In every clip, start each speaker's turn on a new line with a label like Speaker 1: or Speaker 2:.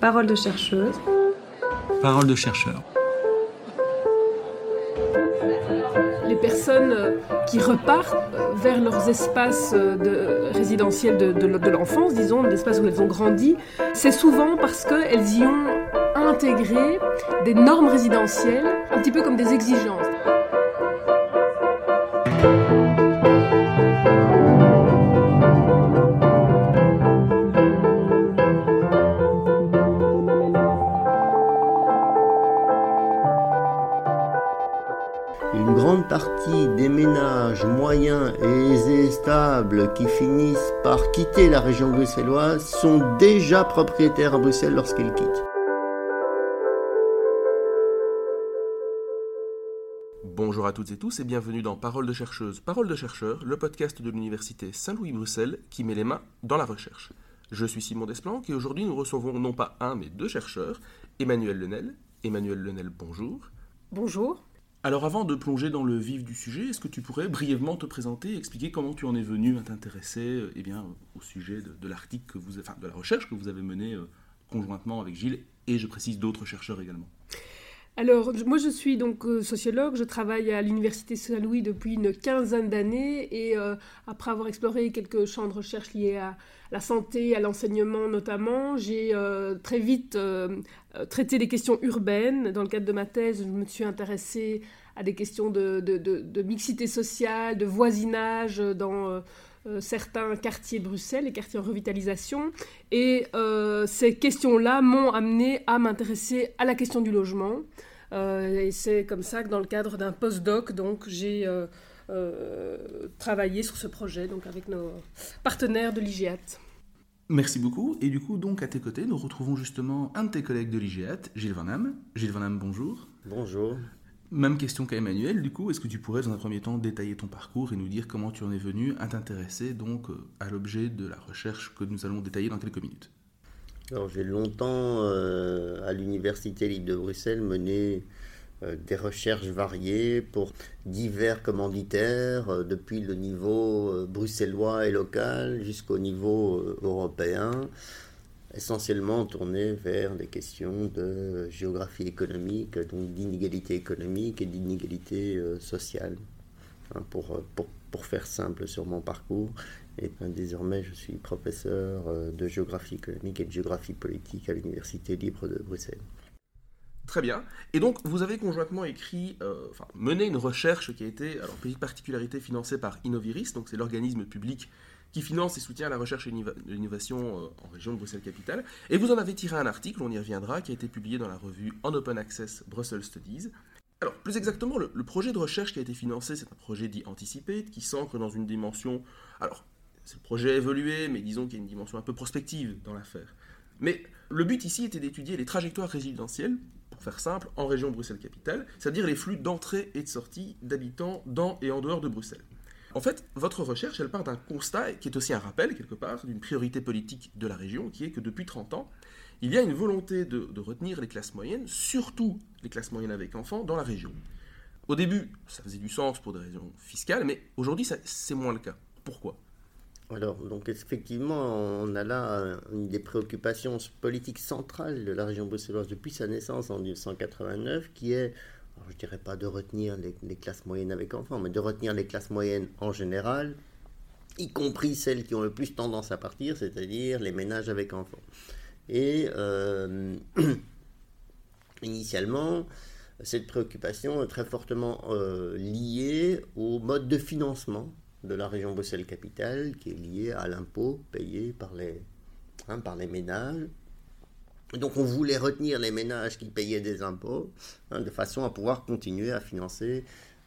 Speaker 1: Parole de chercheuse.
Speaker 2: Parole de chercheur.
Speaker 3: Les personnes euh, qui repartent euh, vers leurs espaces euh, de, résidentiels de, de l'enfance, disons, l'espace où elles ont grandi, c'est souvent parce qu'elles y ont intégré des normes résidentielles, un petit peu comme des exigences.
Speaker 4: Qui finissent par quitter la région bruxelloise sont déjà propriétaires à Bruxelles lorsqu'ils quittent.
Speaker 5: Bonjour à toutes et tous et bienvenue dans Parole de chercheuse, Parole de chercheur, le podcast de l'université Saint-Louis-Bruxelles qui met les mains dans la recherche. Je suis Simon Desplanques et aujourd'hui nous recevons non pas un mais deux chercheurs, Emmanuel Lenel. Emmanuel Lenel, bonjour.
Speaker 3: Bonjour.
Speaker 5: Alors avant de plonger dans le vif du sujet, est-ce que tu pourrais brièvement te présenter et expliquer comment tu en es venu à t'intéresser eh au sujet de, l'article que vous, enfin, de la recherche que vous avez menée euh, conjointement avec Gilles et je précise d'autres chercheurs également?
Speaker 3: Alors, moi je suis donc euh, sociologue, je travaille à l'Université Saint-Louis depuis une quinzaine d'années et euh, après avoir exploré quelques champs de recherche liés à la santé, à l'enseignement notamment, j'ai très vite traité des questions urbaines. Dans le cadre de ma thèse, je me suis intéressée à des questions de, mixité sociale, de voisinage dans euh, euh, certains quartiers de Bruxelles, les quartiers en revitalisation. Et euh, ces questions-là m'ont amené à m'intéresser à la question du logement. Et c'est comme ça que dans le cadre d'un postdoc, donc j'ai travaillé sur ce projet donc avec nos partenaires de l'IGEAT.
Speaker 5: Merci beaucoup. Et du coup, donc à tes côtés, nous retrouvons justement un de tes collègues de l'IGEAT, Gilles Van Ham. Gilles Van Ham, bonjour.
Speaker 4: Bonjour.
Speaker 5: Même question qu'à Emmanuel, du coup, est-ce que tu pourrais dans un premier temps détailler ton parcours et nous dire comment tu en es venu à t'intéresser donc euh, à l'objet de la recherche que nous allons détailler dans quelques minutes?
Speaker 4: Alors j'ai longtemps euh, à l'Université libre de Bruxelles mené euh, des recherches variées pour divers commanditaires, depuis le niveau bruxellois et local jusqu'au niveau européen essentiellement tourné vers des questions de géographie économique, donc d'inégalité économique et d'inégalité euh, sociale. Hein, pour, pour, pour, faire simple sur mon parcours, et ben, désormais je suis professeur euh, de géographie économique et de géographie politique à l'Université libre de Bruxelles.
Speaker 5: Très bien. Et donc, vous avez conjointement écrit, euh, enfin, mené une recherche qui a été, alors, petite particularité, financée par Innoviris, donc c'est l'organisme public qui finance et soutient la recherche et l'innovation euh, en région de Bruxelles-Capitale. Et vous en avez tiré un article, on y reviendra, qui a été publié dans la revue En Open Access Brussels Studies. Alors, plus exactement, le, projet de recherche qui a été financé, c'est un projet dit anticipé, qui s'ancre dans une dimension. Alors, c'est le projet a évolué, mais disons qu'il y a une dimension un peu prospective dans l'affaire. Mais le but ici était d'étudier les trajectoires résidentielles, pour faire simple, en région Bruxelles-Capitale, c'est-à-dire les flux d'entrée et de sortie d'habitants dans et en dehors de Bruxelles. En fait, votre recherche, elle part d'un constat qui est aussi un rappel, quelque part, d'une priorité politique de la région, qui est que depuis 30 ans, il y a une volonté de, retenir les classes moyennes, surtout les classes moyennes avec enfants, dans la région. Au début, ça faisait du sens pour des raisons fiscales, mais aujourd'hui, c'est moins le cas. Pourquoi?
Speaker 4: Alors, donc effectivement, on a là une des préoccupations politiques centrales de la région bruxelloise depuis sa naissance en 1989, qui est je ne dirais pas de retenir les, classes moyennes avec enfants, mais de retenir les classes moyennes en général, y compris celles qui ont le plus tendance à partir, c'est-à-dire les ménages avec enfants. Et euh, initialement, cette préoccupation est très fortement euh, liée au mode de financement de la région Bruxelles-Capitale, qui est lié à l'impôt payé par les, hein, par les ménages donc on voulait retenir les ménages qui payaient des impôts hein, de façon à pouvoir continuer à financer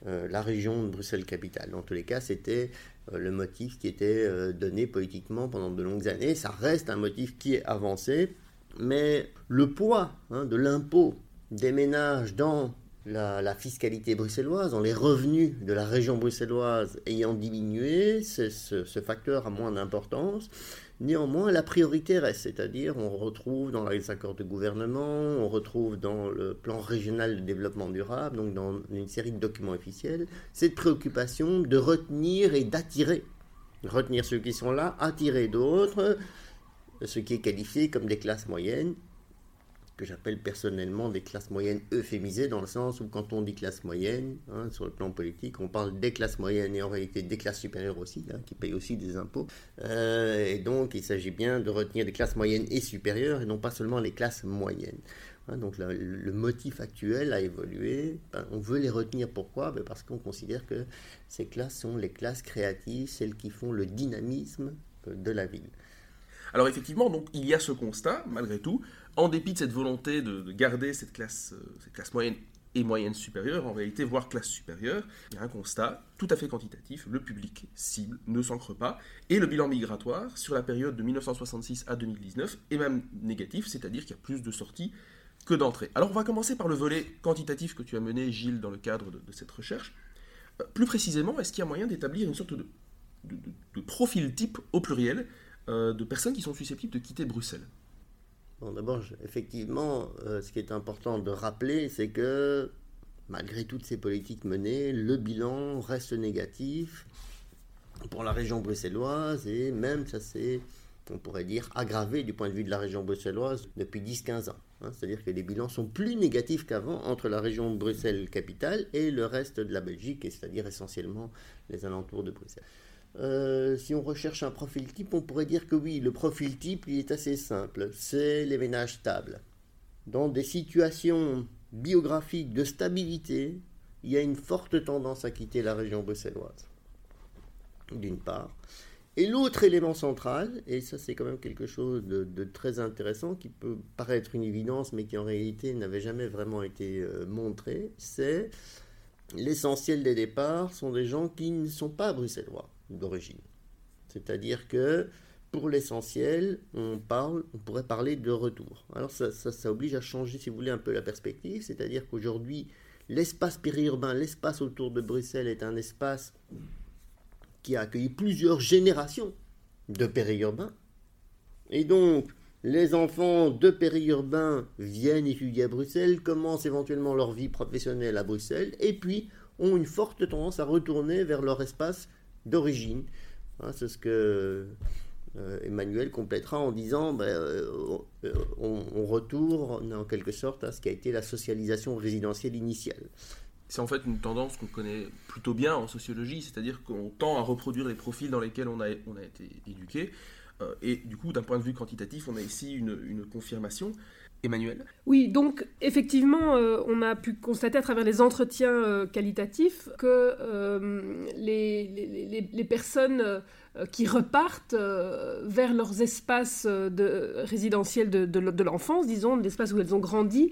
Speaker 4: euh, la région de Bruxelles-Capitale. Dans tous les cas, c'était euh, le motif qui était euh, donné politiquement pendant de longues années. Ça reste un motif qui est avancé, mais le poids hein, de l'impôt des ménages dans la, fiscalité bruxelloise, dans les revenus de la région bruxelloise ayant diminué, ce, ce facteur a moins d'importance. Néanmoins, la priorité reste, c'est-à-dire on retrouve dans les accords de gouvernement, on retrouve dans le plan régional de développement durable, donc dans une série de documents officiels, cette préoccupation de retenir et d'attirer. Retenir ceux qui sont là, attirer d'autres, ce qui est qualifié comme des classes moyennes, que j'appelle personnellement des classes moyennes euphémisées, dans le sens où quand on dit classe moyenne, hein, sur le plan politique, on parle des classes moyennes et en réalité des classes supérieures aussi, hein, qui payent aussi des impôts. Euh, et donc il s'agit bien de retenir les classes moyennes et supérieures, et non pas seulement les classes moyennes. Hein, donc le motif actuel a évolué. Ben, on veut les retenir pourquoi? Ben, Parce qu'on considère que ces classes sont les classes créatives, celles qui font le dynamisme euh, de la ville.
Speaker 5: Alors effectivement, donc il y a ce constat, malgré tout, en dépit de cette volonté de, garder cette classe, euh, cette classe moyenne et moyenne supérieure, en réalité, voire classe supérieure, il y a un constat tout à fait quantitatif, le public cible ne s'ancre pas, et le bilan migratoire sur la période de 1966 à 2019 est même négatif, c'est-à-dire qu'il y a plus de sorties que d'entrées. Alors on va commencer par le volet quantitatif que tu as mené, Gilles, dans le cadre de, cette recherche. Euh, plus précisément, est-ce qu'il y a moyen d'établir une sorte de, de profil type au pluriel euh, de personnes qui sont susceptibles de quitter Bruxelles?
Speaker 4: D'abord, effectivement, euh, ce qui est important de rappeler, c'est que malgré toutes ces politiques menées, le bilan reste négatif pour la région bruxelloise et même ça s'est, on pourrait dire, aggravé du point de vue de la région bruxelloise depuis 10-15 ans. Hein. C'est-à-dire que les bilans sont plus négatifs qu'avant entre la région Bruxelles-Capitale et le reste de la Belgique, c'est-à-dire essentiellement les alentours de Bruxelles. Euh, si on recherche un profil type, on pourrait dire que oui, le profil type, il est assez simple. C'est les ménages stables. Dans des situations biographiques de stabilité, il y a une forte tendance à quitter la région bruxelloise. D'une part. Et l'autre élément central, et ça c'est quand même quelque chose de, très intéressant, qui peut paraître une évidence, mais qui en réalité n'avait jamais vraiment été euh, montré, c'est l'essentiel des départs sont des gens qui ne sont pas bruxellois d'origine. C'est-à-dire que pour l'essentiel, on on pourrait parler de retour. Alors ça, ça, oblige à changer, si vous voulez, un peu la perspective. C'est-à-dire qu'aujourd'hui, l'espace périurbain, l'espace autour de Bruxelles est un espace qui a accueilli plusieurs générations de périurbains. Et donc, les enfants de périurbains viennent étudier à Bruxelles, commencent éventuellement leur vie professionnelle à Bruxelles, et puis ont une forte tendance à retourner vers leur espace d'origine. Hein, c'est ce que euh, Emmanuel complétera en disant ben, euh, on, retourne en quelque sorte à ce qui a été la socialisation résidentielle initiale.
Speaker 5: C'est en fait une tendance qu'on connaît plutôt bien en sociologie, c'est-à-dire qu'on tend à reproduire les profils dans lesquels on a, été éduqué. Euh, et du coup, d'un point de vue quantitatif, on a ici une confirmation. Emmanuel.
Speaker 3: Oui, donc effectivement, euh, on a pu constater à travers les entretiens euh, qualitatifs que euh, les, personnes qui repartent vers leurs espaces de, résidentiels de, de, l'enfance, disons, l'espace où elles ont grandi,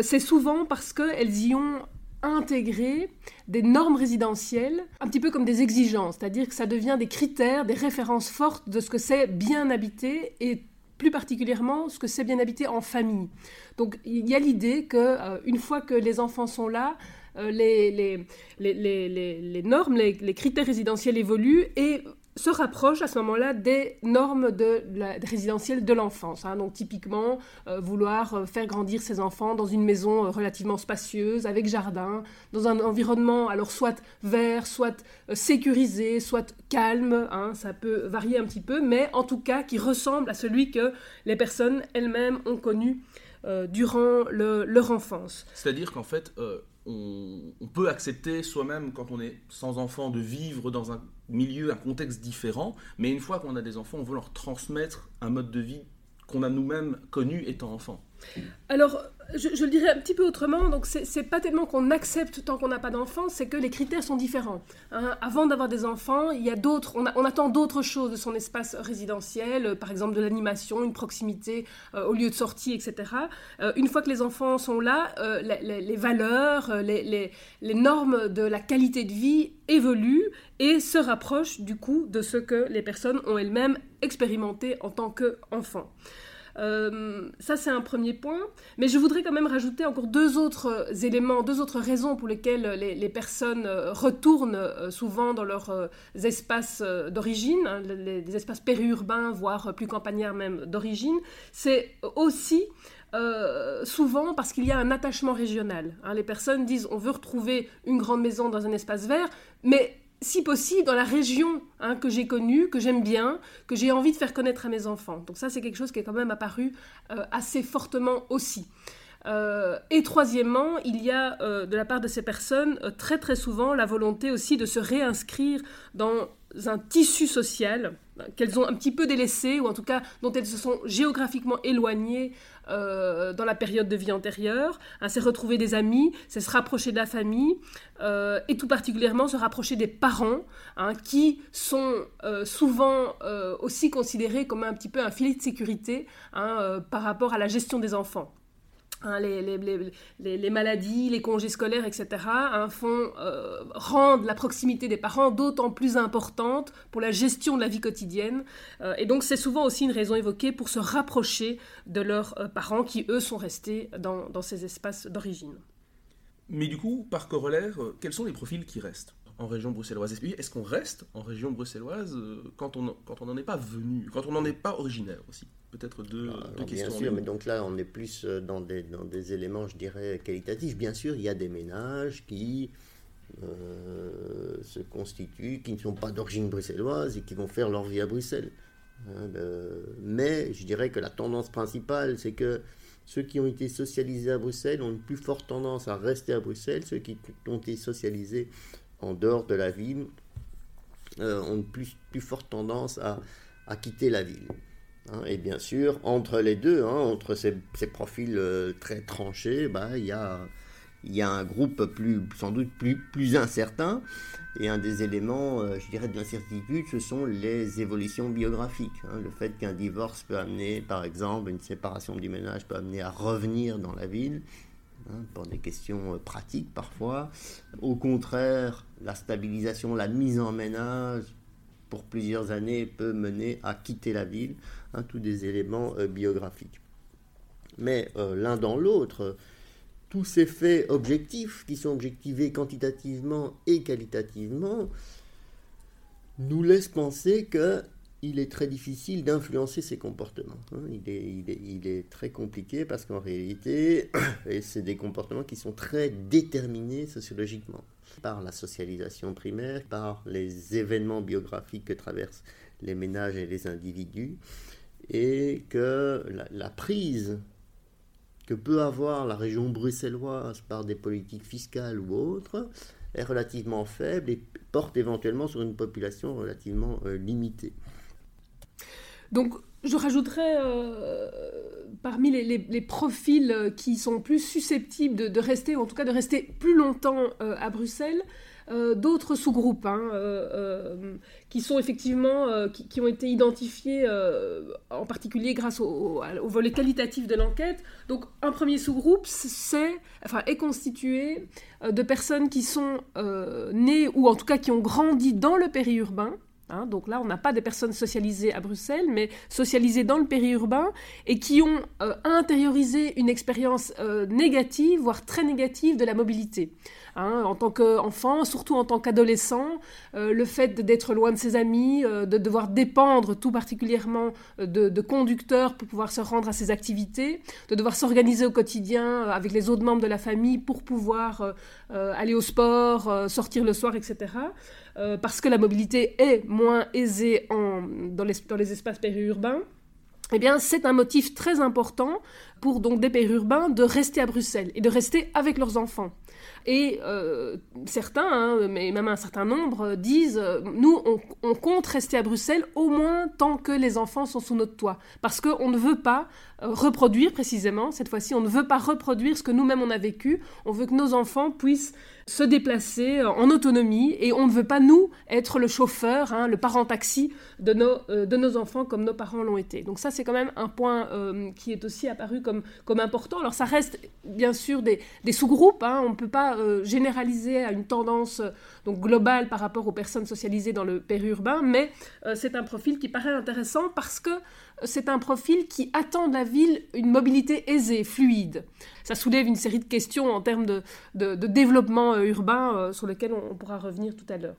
Speaker 3: c'est souvent parce qu'elles y ont intégré des normes résidentielles, un petit peu comme des exigences, c'est-à-dire que ça devient des critères, des références fortes de ce que c'est bien habité et plus particulièrement ce que c'est bien habité en famille. Donc il y a l'idée que euh, une fois que les enfants sont là, euh, les, normes, les, critères résidentiels évoluent et se rapproche à ce moment-là des normes de la résidentielle de l'enfance. Hein. Donc typiquement, euh, vouloir euh, faire grandir ses enfants dans une maison euh, relativement spacieuse, avec jardin, dans un environnement alors soit vert, soit sécurisé, soit calme, hein. ça peut varier un petit peu, mais en tout cas qui ressemble à celui que les personnes elles-mêmes ont connu durant leur enfance.
Speaker 5: C'est-à-dire qu'en fait, on, peut accepter soi-même, quand on est sans enfant, de vivre dans un milieu, un contexte différent, mais une fois qu'on a des enfants, on veut leur transmettre un mode de vie qu'on a nous-mêmes connu étant enfant.
Speaker 3: Alors, je, le dirais un petit peu autrement. Donc, c'est pas tellement qu'on accepte tant qu'on n'a pas d'enfants, c'est que les critères sont différents. Hein. avant d'avoir des enfants, il y a d'autres. On, attend d'autres choses de son espace résidentiel, euh, par exemple de l'animation, une proximité euh, au lieu de sortie, etc. Euh, une fois que les enfants sont là, les, valeurs, les, les normes de la qualité de vie évoluent et se rapprochent du coup de ce que les personnes ont elles-mêmes expérimenté en tant qu'enfants. Euh, ça, c'est un premier point. Mais je voudrais quand même rajouter encore deux autres éléments, deux autres raisons pour lesquelles les, personnes euh, retournent euh, souvent dans leurs espaces d'origine, hein, les, espaces périurbains, voire plus campagnards même d'origine. C'est aussi souvent parce qu'il y a un attachement régional. Hein. Les personnes disent on veut retrouver une grande maison dans un espace vert, mais si possible, dans la région hein, que j'ai connue, que j'aime bien, que j'ai envie de faire connaître à mes enfants. Donc ça, c'est quelque chose qui est quand même apparu euh, assez fortement aussi. Euh, et troisièmement, il y a euh, de la part de ces personnes très très souvent la volonté aussi de se réinscrire dans un tissu social qu'elles ont un petit peu délaissé, ou en tout cas dont elles se sont géographiquement éloignées euh, dans la période de vie antérieure. Hein, c'est retrouver des amis, c'est se rapprocher de la famille, euh, et tout particulièrement se rapprocher des parents, hein, qui sont euh, souvent aussi considérés comme un petit peu un filet de sécurité hein, par rapport à la gestion des enfants. Hein, les, les, maladies, les congés scolaires, etc., hein, font euh, rendre la proximité des parents d'autant plus importante pour la gestion de la vie quotidienne. Euh, et donc c'est souvent aussi une raison évoquée pour se rapprocher de leurs euh, parents qui, eux, sont restés dans ces espaces d'origine.
Speaker 5: Mais du coup, par corollaire, quels sont les profils qui restent? En région bruxelloise Est-ce qu'on reste en région bruxelloise quand on quand on n'en est pas venu, quand on n'en est pas originaire aussi? Peut-être deux,
Speaker 4: ah, questions. Bien sûr, mais donc là, on est plus euh, dans des, dans des éléments, je dirais, qualitatifs. Bien sûr, il y a des ménages qui euh, se constituent, qui ne sont pas d'origine bruxelloise et qui vont faire leur vie à Bruxelles. Hein, mais je dirais que la tendance principale, c'est que ceux qui ont été socialisés à Bruxelles ont une plus forte tendance à rester à Bruxelles. Ceux qui ont été socialisés en dehors de la ville euh, ont une plus, plus forte tendance à, à quitter la ville. Hein, et bien sûr, entre les deux, hein, entre ces, profils euh, très tranchés, bah, il y, a, y a un groupe plus, sans doute plus, plus incertain. Et un des éléments, euh, je dirais, d'incertitude, ce sont les évolutions biographiques. Hein. le fait qu'un divorce peut amener, par exemple, une séparation du ménage peut amener à revenir dans la ville, pour des questions pratiques parfois. Au contraire, la stabilisation, la mise en ménage pour plusieurs années peut mener à quitter la ville, hein, tous des éléments euh, biographiques. Mais euh, l'un dans l'autre, tous ces faits objectifs, qui sont objectivés quantitativement et qualitativement, nous laissent penser que il est très difficile d'influencer ces comportements. Hein. Il, est, très compliqué parce qu'en réalité, c'est des comportements qui sont très déterminés sociologiquement par la socialisation primaire, par les événements biographiques que traversent les ménages et les individus, et que la, prise que peut avoir la région bruxelloise par des politiques fiscales ou autres est relativement faible et porte éventuellement sur une population relativement euh, limitée.
Speaker 3: Donc, je rajouterais euh, parmi les, profils euh, qui sont plus susceptibles de, rester, ou en tout cas de rester plus longtemps euh, à Bruxelles, d'autres sous-groupes hein, qui sont effectivement, qui, ont été identifiés en particulier grâce au, volet qualitatif de l'enquête. Donc, un premier sous-groupe, c'est, est constitué de personnes qui sont nées ou en tout cas qui ont grandi dans le périurbain Hein, donc là, on n'a pas des personnes socialisées à Bruxelles, mais socialisées dans le périurbain et qui ont euh, intériorisé une expérience euh, négative, voire très négative de la mobilité. Hein, en tant qu'enfant, surtout en tant qu'adolescent, euh, le fait d'être loin de ses amis, de devoir dépendre tout particulièrement de, conducteurs pour pouvoir se rendre à ses activités, de devoir s'organiser au quotidien avec les autres membres de la famille pour pouvoir aller au sport, sortir le soir, etc. Euh, parce que la mobilité est moins aisée dans, les, espaces périurbains, eh bien, c'est un motif très important pour donc des périurbains de rester à Bruxelles et de rester avec leurs enfants. Et euh, certains, hein, mais même un certain nombre, disent euh, nous, on, compte rester à Bruxelles au moins tant que les enfants sont sous notre toit. Parce qu'on ne veut pas reproduire précisément, cette fois-ci, on ne veut pas reproduire ce que nous-mêmes on a vécu. On veut que nos enfants puissent se déplacer euh, en autonomie et on ne veut pas, nous, être le chauffeur, hein, le parent taxi de nos, euh, de nos enfants comme nos parents l'ont été. Donc ça, c'est quand même un point euh, qui est aussi apparu comme, important. Alors ça reste bien sûr des, sous-groupes, hein. on ne peut pas généraliser à une tendance globale par rapport aux personnes socialisées dans le périurbain, mais c'est un profil qui paraît intéressant parce que c'est un profil qui attend de la ville une mobilité aisée, fluide. Ça soulève une série de questions en termes de, développement euh, urbain euh, sur lesquelles on, pourra revenir tout à l'heure.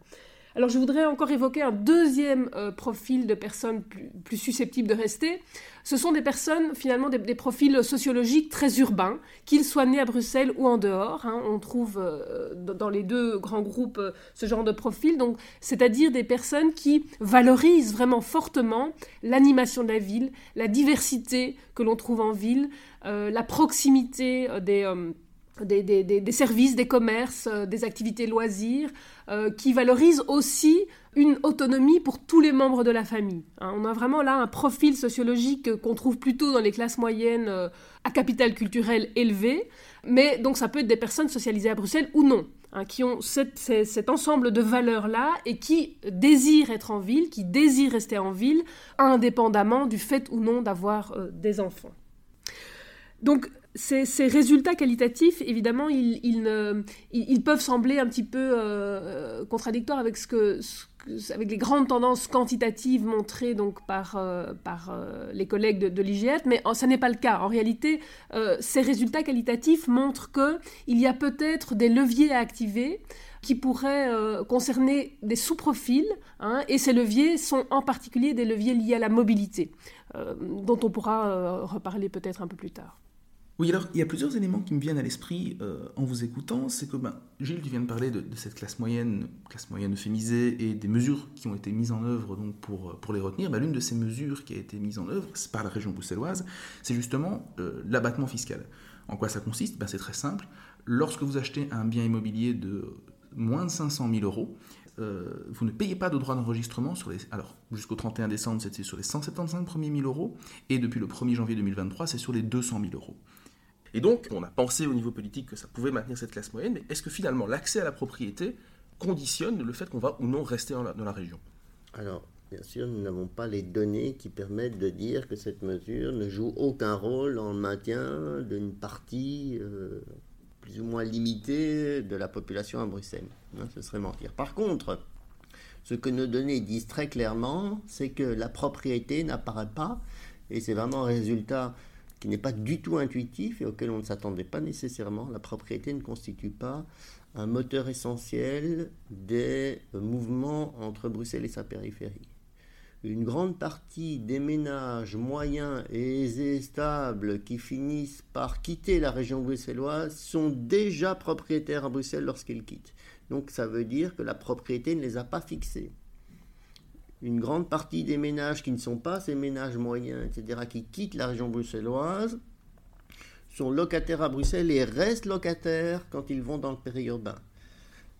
Speaker 3: Alors je voudrais encore évoquer un deuxième euh, profil de personnes plus, susceptibles de rester. Ce sont des personnes, finalement, des, profils sociologiques très urbains, qu'ils soient nés à Bruxelles ou en dehors. Hein. On trouve euh, dans les deux grands groupes euh, ce genre de profil, c'est-à-dire des personnes qui valorisent vraiment fortement l'animation de la ville, la diversité que l'on trouve en ville, la proximité des des, services, des commerces, euh, des activités loisirs, euh, qui valorisent aussi une autonomie pour tous les membres de la famille. Hein. on a vraiment là un profil sociologique qu'on trouve plutôt dans les classes moyennes euh, à capital culturel élevé, mais donc ça peut être des personnes socialisées à Bruxelles ou non. Hein, qui ont cet ensemble de valeurs-là et qui désirent être en ville, qui désirent rester en ville, indépendamment du fait ou non d'avoir des enfants. Donc ces, résultats qualitatifs, évidemment, ils, peuvent sembler un petit peu euh, contradictoires avec, les grandes tendances quantitatives montrées donc, par, euh, euh, les collègues de, de l'IGF, mais ce n'est pas le cas. En réalité, ces résultats qualitatifs montrent qu'il y a peut-être des leviers à activer qui pourraient concerner des sous-profils, hein, et ces leviers sont en particulier des leviers liés à la mobilité, dont on pourra reparler peut-être un peu plus tard.
Speaker 1: Oui, alors il y a plusieurs éléments qui me viennent à l'esprit euh, en vous écoutant. C'est que ben, Gilles, tu viens de parler de, cette classe moyenne, classe moyenne euphémisée, et des mesures qui ont été mises en œuvre donc, pour, euh, pour les retenir. Ben, L'une de ces mesures qui a été mise en œuvre par la région bruxelloise, c'est justement euh, l'abattement fiscal. En quoi ça consiste? Ben, C'est très simple. Lorsque vous achetez un bien immobilier de moins de 500 000 euros, vous ne payez pas de droits d'enregistrement sur les. Alors, jusqu'au 31 décembre, c'était sur les 175 premiers 1000 euros, et depuis le 1er janvier 2023, c'est sur les 200 000 euros. Et donc, on a pensé au niveau politique que ça pouvait maintenir cette classe moyenne, mais est-ce que finalement l'accès à la propriété conditionne le fait qu'on va ou non rester dans la, région?
Speaker 4: Alors, bien sûr, nous n'avons pas les données qui permettent de dire que cette mesure ne joue aucun rôle dans le maintien d'une partie euh, plus ou moins limitée de la population à Bruxelles. Hein, ce serait mentir. Par contre, ce que nos données disent très clairement, c'est que la propriété n'apparaît pas, et c'est vraiment un résultat qui n'est pas du tout intuitif et auquel on ne s'attendait pas nécessairement. La propriété ne constitue pas un moteur essentiel des mouvements entre Bruxelles et sa périphérie. Une grande partie des ménages moyens et aisés stables qui finissent par quitter la région bruxelloise sont déjà propriétaires à Bruxelles lorsqu'ils quittent. Donc ça veut dire que la propriété ne les a pas fixés une grande partie des ménages qui ne sont pas ces ménages moyens, etc., qui quittent la région bruxelloise, sont locataires à Bruxelles et restent locataires quand ils vont dans le périurbain.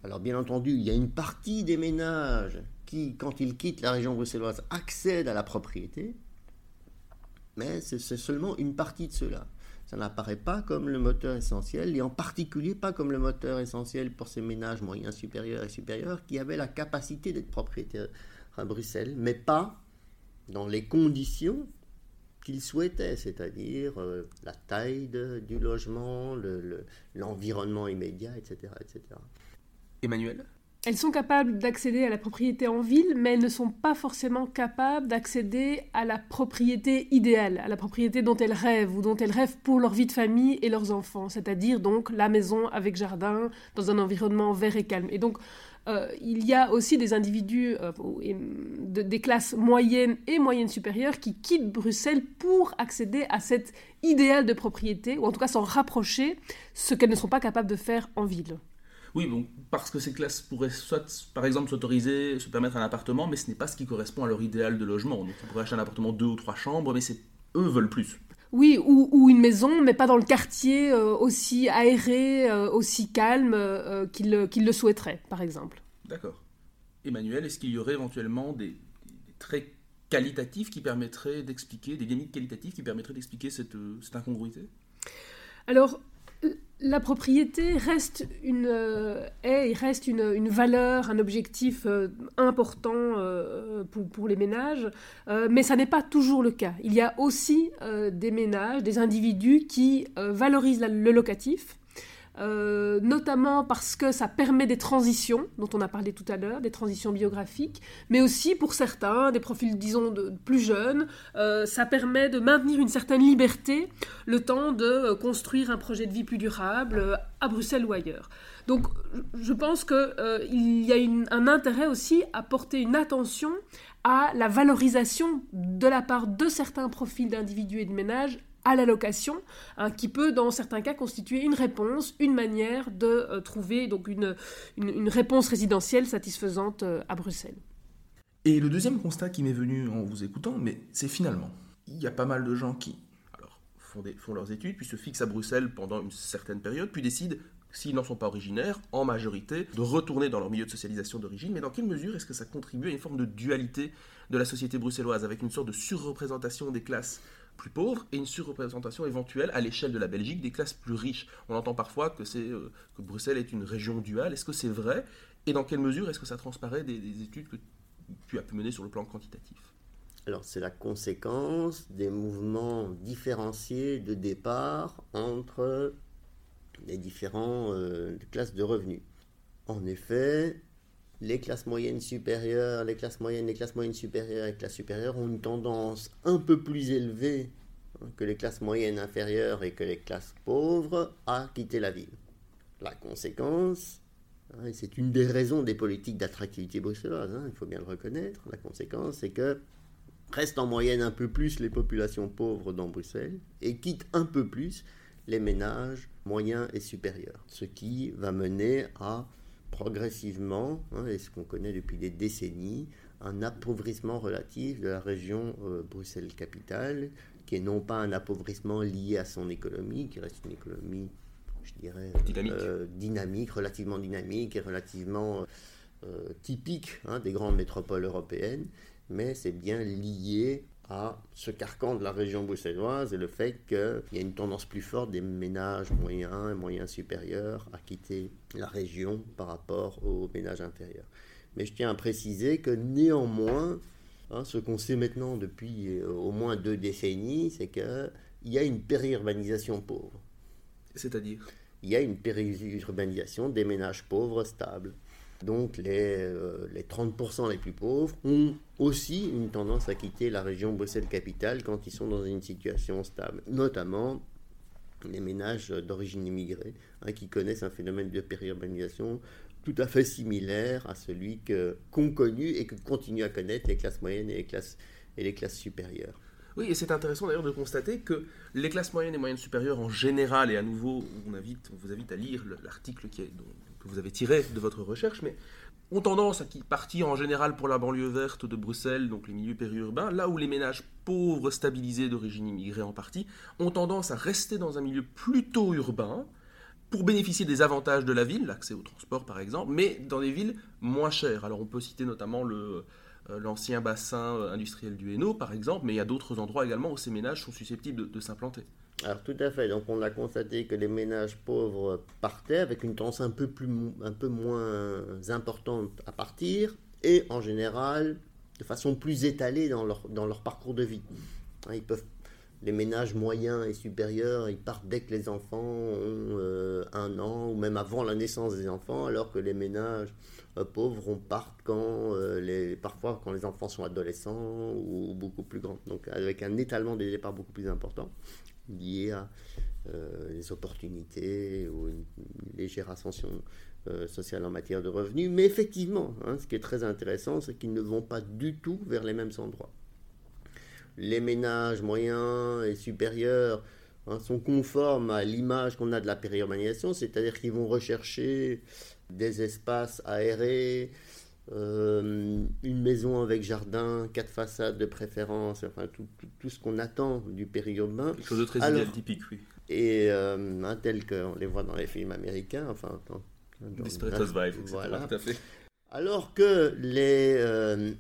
Speaker 4: Alors bien entendu, il y a une partie des ménages qui, quand ils quittent la région bruxelloise, accèdent à la propriété, mais c'est seulement une partie de cela. Ça n'apparaît pas comme le moteur essentiel, et en particulier pas comme le moteur essentiel pour ces ménages moyens supérieurs et supérieurs qui avaient la capacité d'être propriétaires à Bruxelles, mais pas dans les conditions qu'il souhaitait, c'est-à-dire euh, la taille du logement, l'environnement immédiat, etc., etc.
Speaker 5: Emmanuel?
Speaker 3: Elles sont capables d'accéder à la propriété en ville, mais elles ne sont pas forcément capables d'accéder à la propriété idéale, à la propriété dont elles rêvent ou dont elles rêvent pour leur vie de famille et leurs enfants, c'est-à-dire donc la maison avec jardin dans un environnement vert et calme. Et donc euh, il y a aussi des individus euh, des classes moyennes et moyennes supérieures qui quittent Bruxelles pour accéder à cet idéal de propriété, ou en tout cas s'en rapprocher, ce qu'elles ne sont pas capables de faire en ville.
Speaker 5: Oui, parce que ces classes pourraient soit, par exemple, s'autoriser, se permettre un appartement, mais ce n'est pas ce qui correspond à leur idéal de logement. Donc, ils pourraient acheter un appartement deux ou trois chambres, mais eux veulent plus.
Speaker 3: Oui, ou, une maison, mais pas dans le quartier euh, aussi aéré, euh, aussi calme euh, qu'il le souhaiterait, par exemple.
Speaker 5: D'accord. Emmanuel, est-ce qu'il y aurait éventuellement des, traits qualitatifs qui permettraient d'expliquer, des limites qualitatives qui permettraient d'expliquer cette, cette incongruité?
Speaker 3: Alors, la propriété reste une, euh, est, reste une, valeur, un objectif euh, important euh, pour, les ménages, mais ça n'est pas toujours le cas. Il y a aussi des ménages, des individus qui valorisent le locatif, euh, notamment parce que ça permet des transitions, dont on a parlé tout à l'heure, des transitions biographiques, mais aussi pour certains, des profils, disons, de, plus jeunes, euh, ça permet de maintenir une certaine liberté le temps de euh, construire un projet de vie plus durable à Bruxelles ou ailleurs. Donc je pense qu'il y a un intérêt aussi à porter une attention à la valorisation de la part de certains profils d'individus et de ménages à la location, hein, qui peut dans certains cas constituer une réponse, une manière de euh, trouver donc une, une, réponse résidentielle satisfaisante euh, à Bruxelles.
Speaker 1: Et le deuxième constat qui m'est venu en vous écoutant, mais c'est finalement, il y a pas mal de gens qui alors, font, des, font leurs études, puis se fixent à Bruxelles pendant une certaine période, puis décident s'ils n'en sont pas originaires, en majorité, de retourner dans leur milieu de socialisation d'origine. Mais dans quelle mesure est-ce que ça contribue à une forme de dualité de la société bruxelloise, avec une sorte de surreprésentation des classes plus pauvres et une surreprésentation éventuelle à l'échelle de la Belgique des classes plus riches. On entend parfois que, c'est, euh, que Bruxelles est une région duale. Est-ce que c'est vrai Et dans quelle mesure est-ce que ça transparaît des, des études que tu as pu mener sur le plan quantitatif?
Speaker 4: Alors c'est la conséquence des mouvements différenciés de départ entre les différentes euh, classes de revenus. En effet, les classes moyennes supérieures, les classes moyennes, les classes moyennes supérieures et les classes supérieures ont une tendance un peu plus élevée que les classes moyennes inférieures et que les classes pauvres à quitter la ville. La conséquence, hein, et c'est une des raisons des politiques d'attractivité bruxelloise, hein, il faut bien le reconnaître, la conséquence c'est que restent en moyenne un peu plus les populations pauvres dans Bruxelles et quittent un peu plus les ménages moyens et supérieurs. Ce qui va mener à progressivement, hein, et ce qu'on connaît depuis des décennies, un appauvrissement relatif de la région euh, Bruxelles-Capitale, qui est non pas un appauvrissement lié à son économie, qui reste une économie, je dirais,
Speaker 5: dynamique,
Speaker 4: dynamique relativement dynamique et relativement euh, typique hein, des grandes métropoles européennes, mais c'est bien lié à ce carcan de la région bruxelloise et le fait qu'il y a une tendance plus forte des ménages moyens et moyens supérieurs à quitter la région par rapport aux ménages inférieurs. Mais je tiens à préciser que néanmoins, hein, ce qu'on sait maintenant depuis euh, au moins deux décennies, c'est qu'il y a une périurbanisation pauvre.
Speaker 5: C'est-à-dire?
Speaker 4: Il y a une périurbanisation des ménages pauvres stables. Donc les, euh, les 30% les plus pauvres ont aussi une tendance à quitter la région Bruxelles-Capitale quand ils sont dans une situation stable, notamment les ménages d'origine immigrée hein, qui connaissent un phénomène de périurbanisation tout à fait similaire à celui qu'ont connu et que continuent à connaître les classes moyennes et les classes, supérieures.
Speaker 5: Oui, et c'est intéressant d'ailleurs de constater que les classes moyennes et moyennes supérieures en général, et à nouveau, on, invite, on vous invite à lire l'article qui est, que vous avez tiré de votre recherche, mais ont tendance à partir en général pour la banlieue verte de Bruxelles, donc les milieux périurbains, là où les ménages pauvres stabilisés d'origine immigrée en partie ont tendance à rester dans un milieu plutôt urbain pour bénéficier des avantages de la ville, l'accès au transport par exemple, mais dans des villes moins chères. Alors on peut citer notamment euh, l'ancien bassin euh, industriel du Hainaut par exemple, mais il y a d'autres endroits également où ces ménages sont susceptibles de s'implanter.
Speaker 4: Alors tout à fait. Donc on a constaté que les ménages pauvres partaient avec une tendance un peu, plus, un peu moins importante à partir et en général de façon plus étalée dans leur, dans leur parcours de vie. Hein, ils peuvent, les ménages moyens et supérieurs, ils partent dès que les enfants ont euh, un an ou même avant la naissance des enfants, alors que les ménages euh, pauvres, on part quand euh, les, parfois quand les enfants sont adolescents ou beaucoup plus grands. Donc avec un étalement des départs beaucoup plus important liées à les opportunités ou une, légère ascension sociale en matière de revenus. Mais effectivement, hein, ce qui est très intéressant, c'est qu'ils ne vont pas du tout vers les mêmes endroits. Les ménages moyens et supérieurs hein, sont conformes à l'image qu'on a de la périurbanisation, c'est-à-dire qu'ils vont rechercher des espaces aérés, euh, une maison avec jardin, quatre façades de préférence, enfin tout, tout, ce qu'on attend du périurbain.
Speaker 5: Quelque chose de très idéal, typique, oui.
Speaker 4: Et euh, un tel qu'on les voit dans les films américains, enfin. Dans,
Speaker 5: voilà. tout à fait.
Speaker 4: Alors que les, euh,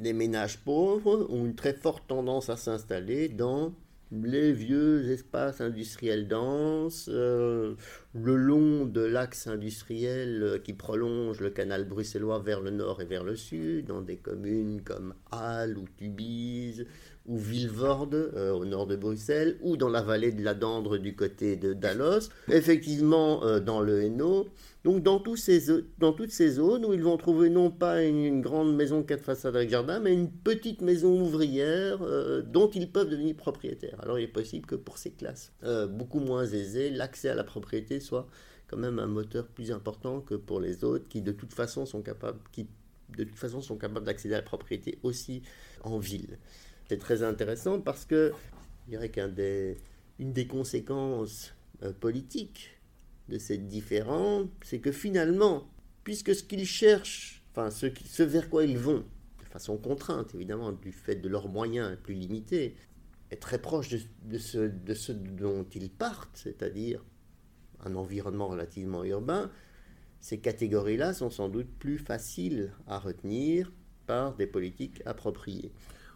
Speaker 4: les ménages pauvres ont une très forte tendance à s'installer dans les vieux espaces industriels denses, le long de l'axe industriel euh, qui prolonge le canal bruxellois vers le nord et vers le sud, dans des communes comme Halle ou Tubize ou Vilvoorde euh, au nord de Bruxelles, ou dans la vallée de la Dandre du côté de Dallos, effectivement euh, dans le Hainaut. Donc dans, toutes ces zones où ils vont trouver non pas une, grande maison quatre façades avec jardin, mais une petite maison ouvrière dont ils peuvent devenir propriétaires. Alors il est possible que pour ces classes beaucoup moins aisées, l'accès à la propriété soit quand même un moteur plus important que pour les autres qui de toute façon sont capables d'accéder à la propriété aussi en ville. C'est très intéressant parce que je dirais qu'une des, conséquences euh, politiques de cette différence, c'est que finalement, puisque ce qu'ils cherchent, ce, vers quoi ils vont, de façon contrainte évidemment, du fait de leurs moyens plus limités, est très proche de, de, ce, de ce dont ils partent, c'est-à-dire un environnement relativement urbain, ces catégories-là sont sans doute plus faciles à retenir par des politiques appropriées.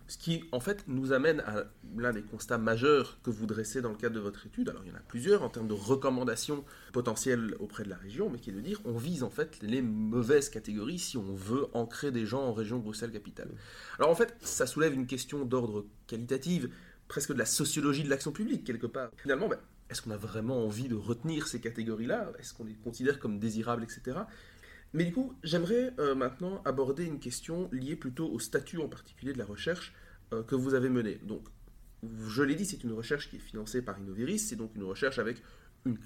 Speaker 5: Ce qui, en fait, nous amène à l'un des constats majeurs que vous dressez dans le cadre de votre étude. Alors, il y en a plusieurs en termes de recommandations potentielles auprès de la région, mais qui est de dire on vise en fait les mauvaises catégories si on veut ancrer des gens en région Bruxelles-Capitale. Alors, en fait, ça soulève une question d'ordre qualitative, presque de la sociologie de l'action publique, quelque part. Finalement, ben, est-ce qu'on a vraiment envie de retenir ces catégories-là? Est-ce qu'on les considère comme désirables, etc. Mais du coup, j'aimerais euh, maintenant aborder une question liée plutôt au statut en particulier de la recherche euh, que vous avez menée. Donc, je l'ai dit, c'est une recherche qui est financée par Innoviris, c'est donc une recherche avec une,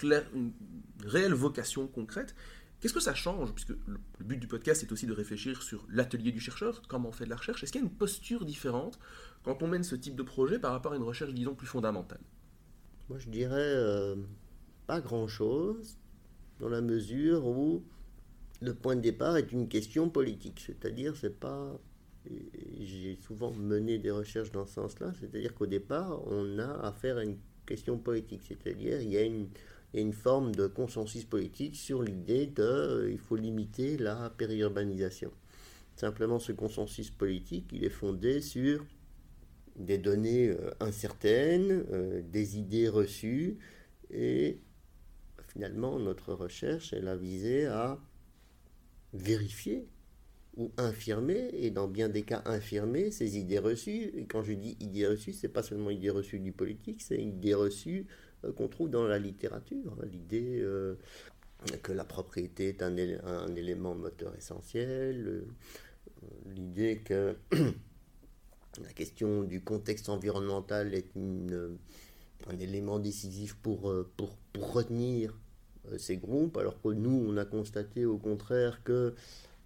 Speaker 5: réelle vocation concrète. Qu'est-ce que ça change? Puisque le, but du podcast est aussi de réfléchir sur l'atelier du chercheur, comment on fait de la recherche. Est-ce qu'il y a une posture différente quand on mène ce type de projet par rapport à une recherche, disons, plus fondamentale?
Speaker 4: Moi, je dirais euh, pas grand-chose, dans la mesure où le point de départ est une question politique. C'est-à-dire, c'est pas. J'ai souvent mené des recherches dans ce sens-là, c'est-à-dire qu'au départ, on a affaire à une question politique, c'est-à-dire il y a une, forme de consensus politique sur l'idée qu'il euh, faut limiter la périurbanisation. Simplement, ce consensus politique, il est fondé sur des données euh, incertaines, euh, des idées reçues, et finalement notre recherche, elle a visé à vérifier ou infirmer, et dans bien des cas infirmer ces idées reçues. Et quand je dis idées reçues, c'est pas seulement idées reçues du politique, c'est idées reçues euh, qu'on trouve dans la littérature. L'idée que la propriété est un, élément moteur essentiel, l'idée que La question du contexte environnemental est un élément décisif pour, euh, pour, pour retenir euh, ces groupes, alors que nous, on a constaté au contraire que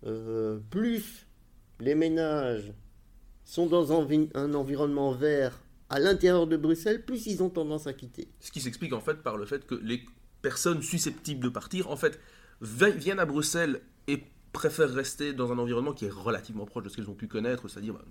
Speaker 4: euh, plus les ménages sont dans un, environnement vert à l'intérieur de Bruxelles, plus ils ont tendance à quitter.
Speaker 5: Ce qui s'explique en fait par le fait que les personnes susceptibles de partir, en fait, viennent à Bruxelles et préfèrent rester dans un environnement qui est relativement proche de ce qu'elles ont pu connaître, c'est-à-dire bah,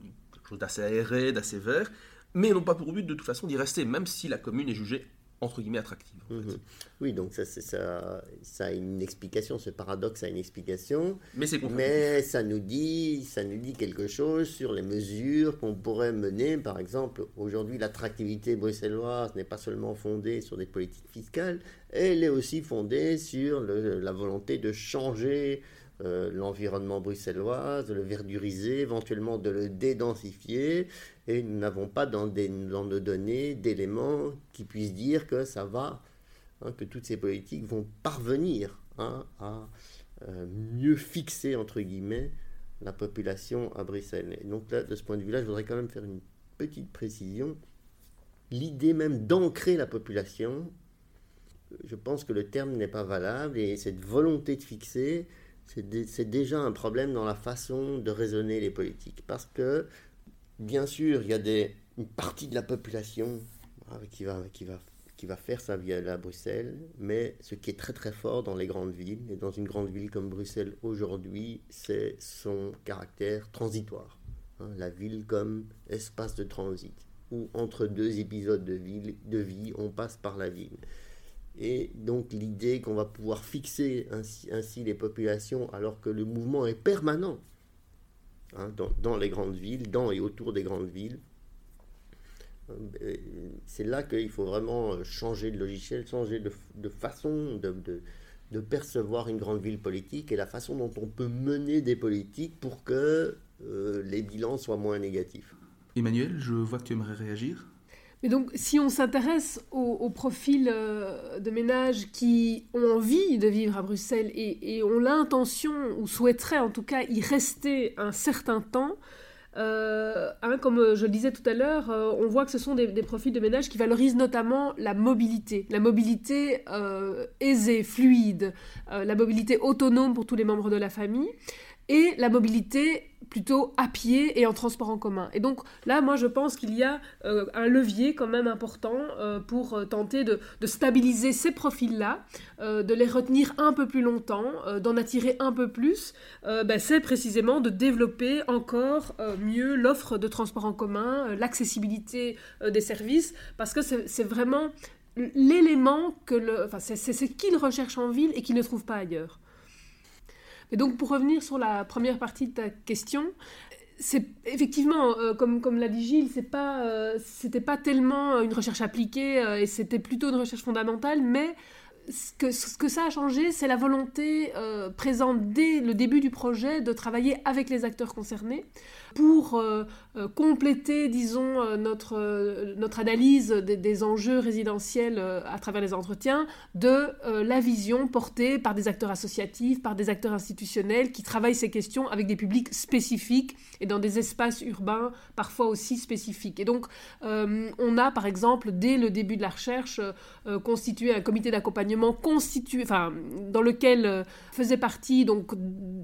Speaker 5: chose d'assez aéré, d'assez vert, mais n'ont pas pour but de toute façon d'y rester, même si la commune est jugée entre guillemets attractive.
Speaker 4: Mhm. Oui, donc ça, ça, ça a une explication, ce paradoxe a une explication,
Speaker 5: mais,
Speaker 4: mais ça nous dit, ça nous dit quelque chose sur les mesures qu'on pourrait mener. Par exemple, aujourd'hui, l'attractivité bruxelloise n'est pas seulement fondée sur des politiques fiscales, elle est aussi fondée sur la volonté de changer euh, l'environnement bruxellois, de le verduriser, éventuellement de le dédensifier, et nous n'avons pas dans, nos données d'éléments qui puissent dire que ça va, hein, que toutes ces politiques vont parvenir hein, à euh, mieux fixer, entre guillemets, la population à Bruxelles. Et donc là, de ce point de vue-là, je voudrais quand même faire une petite précision. L'idée même d'ancrer la population, je pense que le terme n'est pas valable, et cette volonté de fixer, c'est déjà un problème dans la façon de raisonner les politiques. Parce que, bien sûr, il y a une partie de la population hein, qui, va, faire sa vie à Bruxelles, mais ce qui est très très fort dans les grandes villes, et dans une grande ville comme Bruxelles aujourd'hui, c'est son caractère transitoire. Hein, la ville comme espace de transit, où entre deux épisodes de vie, on passe par la ville. Et donc l'idée qu'on va pouvoir fixer ainsi, les populations alors que le mouvement est permanent hein, dans, les grandes villes, dans et autour des grandes villes, C'est là qu'il faut vraiment changer de logiciel, changer de, façon de, de, percevoir une grande ville politique et la façon dont on peut mener des politiques pour que les bilans soient moins négatifs.
Speaker 1: Emmanuel, je vois que tu aimerais réagir.
Speaker 3: Mais donc, si on s'intéresse au, profil euh, de ménages qui ont envie de vivre à Bruxelles et, ont l'intention, ou souhaiteraient en tout cas y rester un certain temps, euh, hein, comme je le disais tout à l'heure, euh, on voit que ce sont des, des, profils de ménages qui valorisent notamment la mobilité, la mobilité aisée, fluide, la mobilité autonome pour tous les membres de la famille, et la mobilité plutôt à pied et en transport en commun. Et donc là, moi, je pense qu'il y a euh, un levier quand même important euh, pour euh, tenter de, stabiliser ces profils-là, de les retenir un peu plus longtemps, d'en attirer un peu plus. Ben, c'est précisément de développer encore mieux l'offre de transport en commun, l'accessibilité des services, parce que c'est vraiment l'élément que le, enfin, c'est ce qu'ils recherchent en ville et qu'ils ne trouvent pas ailleurs. Et donc pour revenir sur la première partie de ta question, c'est effectivement, euh, comme, l'a dit Gilles, c'est pas, euh, pas tellement une recherche appliquée euh, et c'était plutôt une recherche fondamentale, mais ce que ça a changé, c'est la volonté présente dès le début du projet de travailler avec les acteurs concernés pour euh, euh, compléter, disons, euh, notre, notre analyse des, enjeux résidentiels à travers les entretiens, de la vision portée par des acteurs associatifs, par des acteurs institutionnels qui travaillent ces questions avec des publics spécifiques et dans des espaces urbains parfois aussi spécifiques. Et donc, on a, par exemple, dès le début de la recherche, constitué un comité d'accompagnement constitué, enfin, dans lequel faisaient partie donc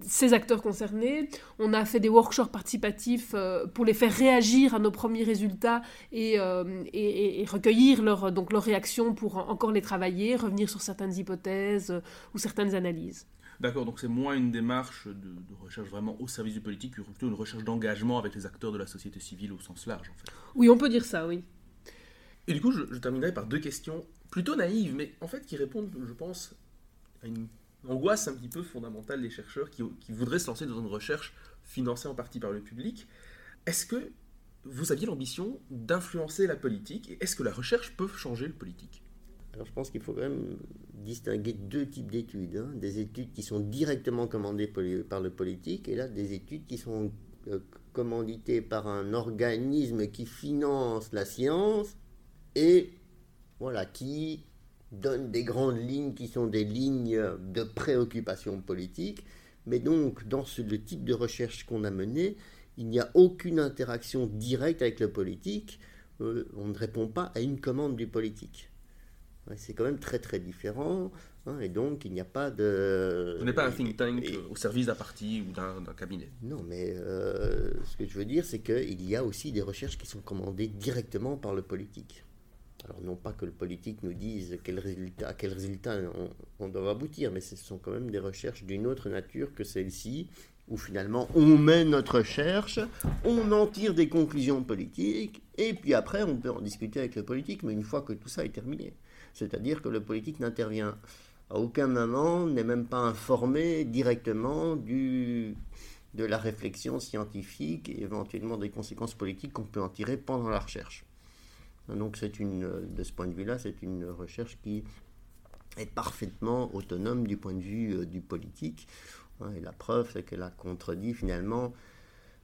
Speaker 3: ces acteurs concernés. On a fait des workshops participatifs euh, pour les faire réagir à nos premiers résultats et, euh, et, recueillir leur, donc leurs réactions pour encore les travailler, revenir sur certaines hypothèses euh, ou certaines analyses.
Speaker 5: D'accord, donc c'est moins une démarche de, recherche vraiment au service du politique que plutôt une recherche d'engagement avec les acteurs de la société civile au sens large, en fait.
Speaker 3: Oui, on peut dire ça, oui.
Speaker 5: Et du coup, je, terminerai par deux questions plutôt naïves, mais en fait qui répondent, je pense, à une angoisse un petit peu fondamentale des chercheurs qui, voudraient se lancer dans une recherche financé en partie par le public. Est-ce que vous aviez l'ambition d'influencer la politique est-ce que la recherche peut changer le politique?
Speaker 4: Alors je pense qu'il faut quand même distinguer deux types d'études. Hein. Des études qui sont directement commandées par le politique et là des études qui sont euh, commanditées par un organisme qui finance la science et voilà, qui donne des grandes lignes qui sont des lignes de préoccupation politique mais donc, dans le type de recherche qu'on a mené, il n'y a aucune interaction directe avec le politique. Euh, on ne répond pas à une commande du politique. c'est quand même très très différent. Hein, et donc, il n'y a pas de.
Speaker 5: Vous n'êtes pas un think tank au service d'un parti ou d'un cabinet?
Speaker 4: Non, mais euh, ce que je veux dire, c'est qu'il y a aussi des recherches qui sont commandées directement par le politique. Alors non pas que le politique nous dise quel résultat, à quel résultat on, doit aboutir, mais ce sont quand même des recherches d'une autre nature que celle-ci, où finalement on mène notre recherche, on en tire des conclusions politiques, et puis après on peut en discuter avec le politique, mais une fois que tout ça est terminé. C'est-à-dire que le politique n'intervient à aucun moment, n'est même pas informé directement de la réflexion scientifique et éventuellement des conséquences politiques qu'on peut en tirer pendant la recherche. Donc c'est une, de ce point de vue-là, c'est une recherche qui est parfaitement autonome du point de vue euh, du politique. Et la preuve, c'est qu'elle a contredit finalement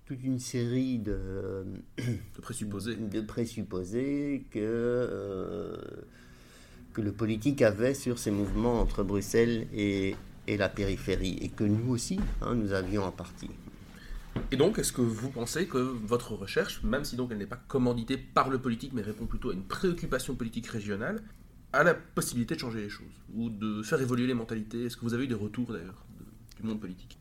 Speaker 4: toute une série de,
Speaker 5: de présupposés,
Speaker 4: de présupposés que, euh, que le politique avait sur ces mouvements entre Bruxelles et, et la périphérie, et que nous aussi, hein, nous avions en partie.
Speaker 5: Et donc, est-ce que vous pensez que votre recherche, même si donc elle n'est pas commanditée par le politique, mais répond plutôt à une préoccupation politique régionale, a la possibilité de changer les choses ou de faire évoluer les mentalités? Est-ce que vous avez eu des retours d'ailleurs du monde politique?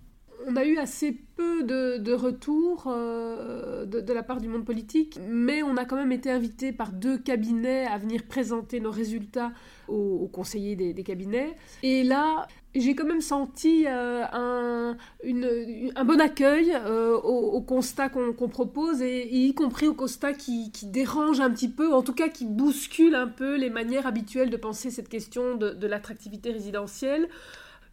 Speaker 3: On a eu assez peu de, retours euh, de, la part du monde politique, mais on a quand même été invité par deux cabinets à venir présenter nos résultats aux, conseillers des, cabinets. Et là, j'ai quand même senti euh, un, un, bon accueil euh, au, constat qu'on propose, et, y compris au constat qui, dérange un petit peu, en tout cas qui bouscule un peu les manières habituelles de penser cette question de, de l'attractivité résidentielle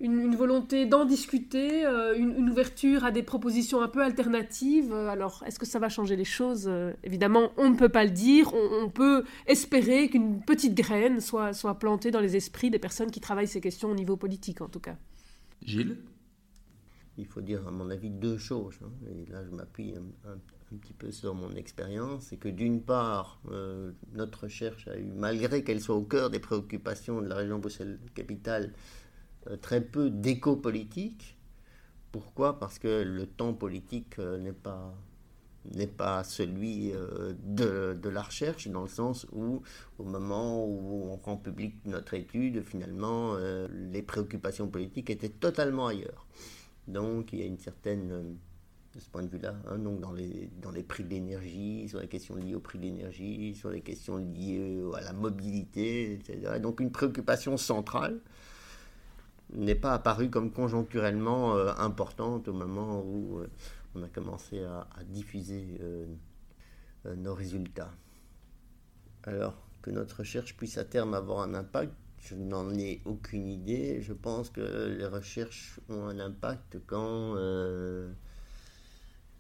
Speaker 3: une, volonté d'en discuter, euh, une, ouverture à des propositions un peu alternatives. Alors, est-ce que ça va changer les choses? Évidemment, on ne peut pas le dire. On, peut espérer qu'une petite graine soit, soit plantée dans les esprits des personnes qui travaillent ces questions au niveau politique, en tout cas.
Speaker 5: Gilles?
Speaker 4: Il faut dire, à mon avis, deux choses. Hein. Et là, je m'appuie un, petit peu sur mon expérience. C'est que d'une part, euh, notre recherche a eu, malgré qu'elle soit au cœur des préoccupations de la région Bruxelles-Capitale, euh, très peu d'écho politique. Pourquoi? Parce que le temps politique euh, n'est pas n'est pas celui de, de, la recherche, dans le sens où, au moment où on rend public notre étude, finalement, les préoccupations politiques étaient totalement ailleurs. Donc, il y a une certaine de ce point de vue-là, hein, dans les, dans les prix d'énergie, sur les questions liées au prix d'énergie, sur les questions liées à la mobilité, etc. Donc une préoccupation centrale n'est pas apparue comme conjoncturellement euh, importante au moment où euh, on a commencé à, diffuser euh, nos résultats. Alors que notre recherche puisse à terme avoir un impact, je n'en ai aucune idée. Je pense que les recherches ont un impact quand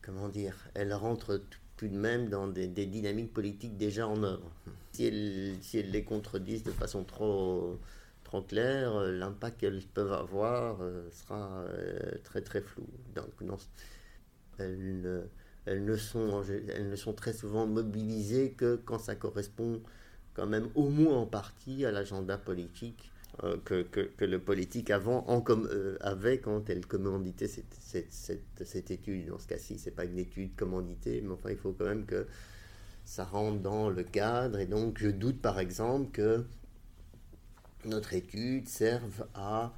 Speaker 4: comment dire, elle rentre tout de même dans des, dynamiques politiques déjà en œuvre. Si elles, si les contredisent de façon trop, trop claire, l'impact qu'elles peuvent avoir euh, sera euh, très très flou. Donc non, elles, elles, ne sont, elles ne sont très souvent mobilisées que quand ça correspond quand même au moins en partie à l'agenda politique euh, que, que, le politique avant en comme, euh, avait quand elle commanditait cette, cette, cette, étude. Dans ce cas-ci, c'est pas une étude commanditée, mais enfin, il faut quand même que ça rentre dans le cadre. Et donc, je doute par exemple que notre étude serve à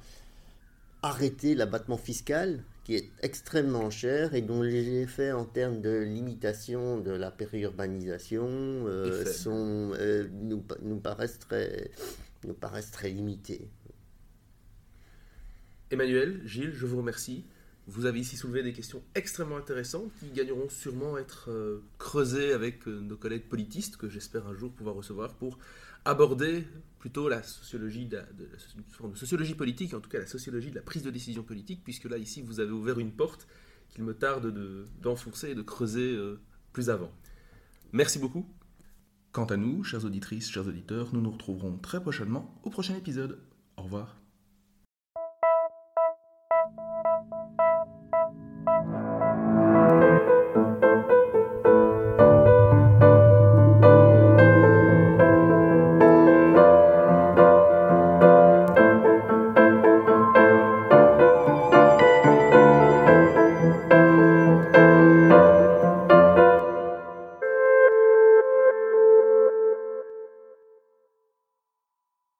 Speaker 4: arrêter l'abattement fiscal qui est extrêmement cher et dont les effets en termes de limitation de la périurbanisation euh, sont, nous, nous paraissent très, nous paraissent très limités.
Speaker 5: Emmanuel, Gilles, je vous remercie. Vous avez ici soulevé des questions extrêmement intéressantes qui gagneront sûrement à être euh, creusées avec euh, nos collègues politistes que j'espère un jour pouvoir recevoir pour aborder plutôt la sociologie de, de, sociologie politique, en tout cas la sociologie de la prise de décision politique, puisque là ici vous avez ouvert une porte qu'il me tarde d'enfoncer et de creuser euh, plus avant. Merci beaucoup. Quant à nous, chères auditrices, chers auditeurs, nous nous retrouverons très prochainement au prochain épisode. Au revoir.